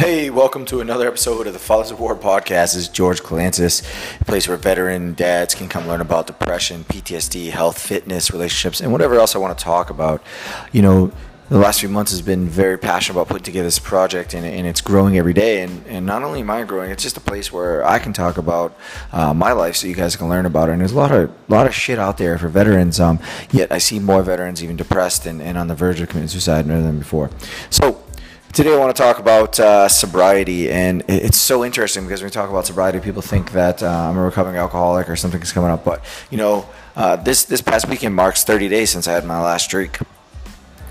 Hey, welcome to another episode of the Fathers of War podcast. This is George Calantis, a place where veteran dads can come learn about depression, PTSD, health, fitness, relationships, and whatever else I want to talk about. You know, the last few months has been very passionate about putting together this project, and, and it's growing every day. And, and not only am I growing, it's just a place where I can talk about uh, my life, so you guys can learn about it. And there's a lot of lot of shit out there for veterans. Um, yet I see more veterans even depressed and, and on the verge of committing suicide than before. So Today, I want to talk about uh, sobriety, and it's so interesting because when we talk about sobriety, people think that uh, I'm a recovering alcoholic or something's coming up. But you know, uh, this this past weekend marks 30 days since I had my last drink.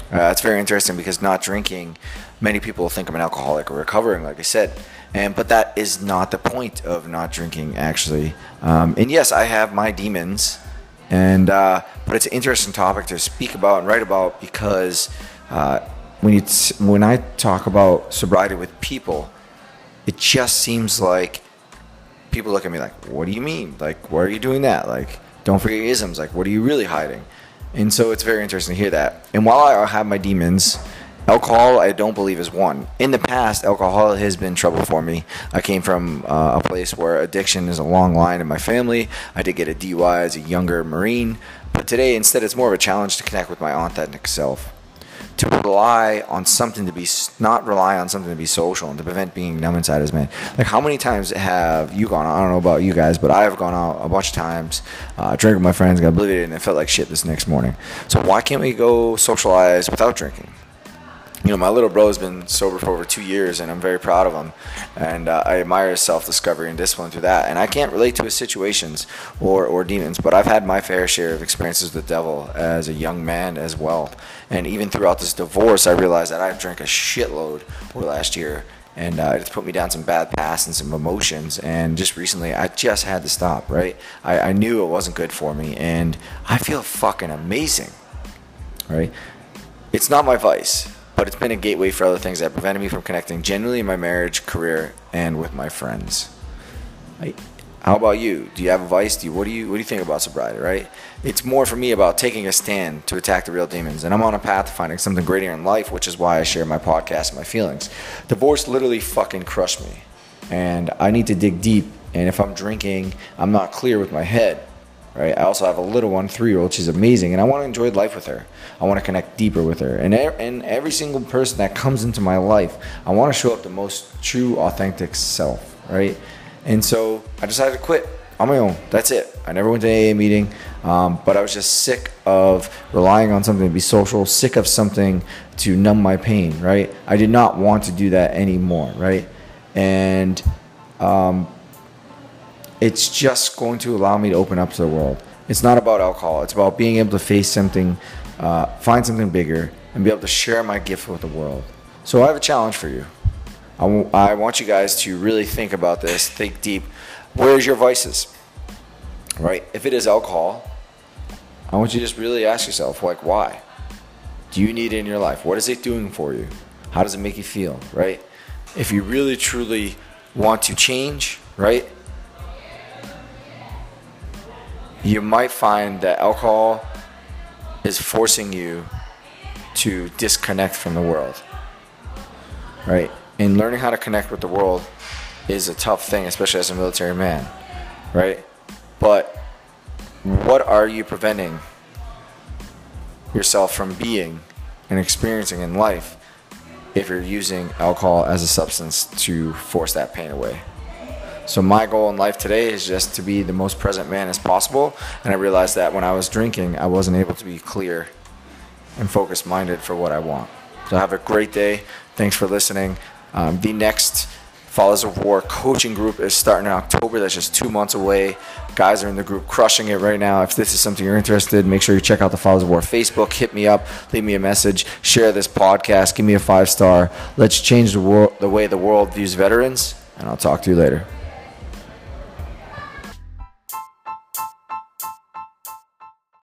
Uh, it's very interesting because not drinking, many people think I'm an alcoholic or recovering, like I said, and but that is not the point of not drinking, actually. Um, and yes, I have my demons, and uh, but it's an interesting topic to speak about and write about because uh, when t- when I talk about sobriety with people, it just seems like people look at me like, "What do you mean? Like, why are you doing that? Like, don't forget your isms. Like, what are you really hiding?" And so it's very interesting to hear that. And while I have my demons, alcohol I don't believe is one. In the past, alcohol has been trouble for me. I came from uh, a place where addiction is a long line in my family. I did get a DUI as a younger Marine, but today instead it's more of a challenge to connect with my authentic self to rely on something to be not rely on something to be social and to prevent being numb inside his man. Like how many times have you gone? I don't know about you guys, but I have gone out a bunch of times, uh, drank with my friends, got obliviated, and it felt like shit this next morning. So why can't we go socialize without drinking? You know, my little bro has been sober for over two years, and I'm very proud of him. And uh, I admire his self-discovery and discipline through that. And I can't relate to his situations or, or demons, but I've had my fair share of experiences with the devil as a young man as well. And even throughout this divorce, I realized that I've drank a shitload over last year, and uh, it's put me down some bad paths and some emotions. And just recently, I just had to stop. Right? I, I knew it wasn't good for me, and I feel fucking amazing. Right? It's not my vice but it's been a gateway for other things that prevented me from connecting genuinely in my marriage, career, and with my friends. how about you? Do you have advice? Do you, what do you what do you think about sobriety? Right? It's more for me about taking a stand to attack the real demons, and I'm on a path to finding something greater in life, which is why I share my podcast and my feelings. Divorce literally fucking crushed me, and I need to dig deep. And if I'm drinking, I'm not clear with my head right? I also have a little one, three year old. She's amazing, and I want to enjoy life with her. I want to connect deeper with her. And, and every single person that comes into my life, I want to show up the most true, authentic self, right? And so I decided to quit on my own. That's it. I never went to AA meeting, um, but I was just sick of relying on something to be social, sick of something to numb my pain, right? I did not want to do that anymore, right? And um, it's just going to allow me to open up to the world. It's not about alcohol. It's about being able to face something, uh, find something bigger, and be able to share my gift with the world. So I have a challenge for you. I, w- I want you guys to really think about this, think deep. Where's your vices? Right? If it is alcohol, I want you to just really ask yourself, like, why? Do you need it in your life? What is it doing for you? How does it make you feel? Right? If you really truly want to change, right? You might find that alcohol is forcing you to disconnect from the world. Right? And learning how to connect with the world is a tough thing, especially as a military man. Right? But what are you preventing yourself from being and experiencing in life if you're using alcohol as a substance to force that pain away? So my goal in life today is just to be the most present man as possible. And I realized that when I was drinking, I wasn't able to be clear and focused minded for what I want. So have a great day. Thanks for listening. Um, the next Fathers of War coaching group is starting in October. That's just two months away. Guys are in the group crushing it right now. If this is something you're interested, make sure you check out the Fathers of War Facebook. Hit me up, leave me a message, share this podcast, give me a five star. Let's change the world, the way the world views veterans, and I'll talk to you later.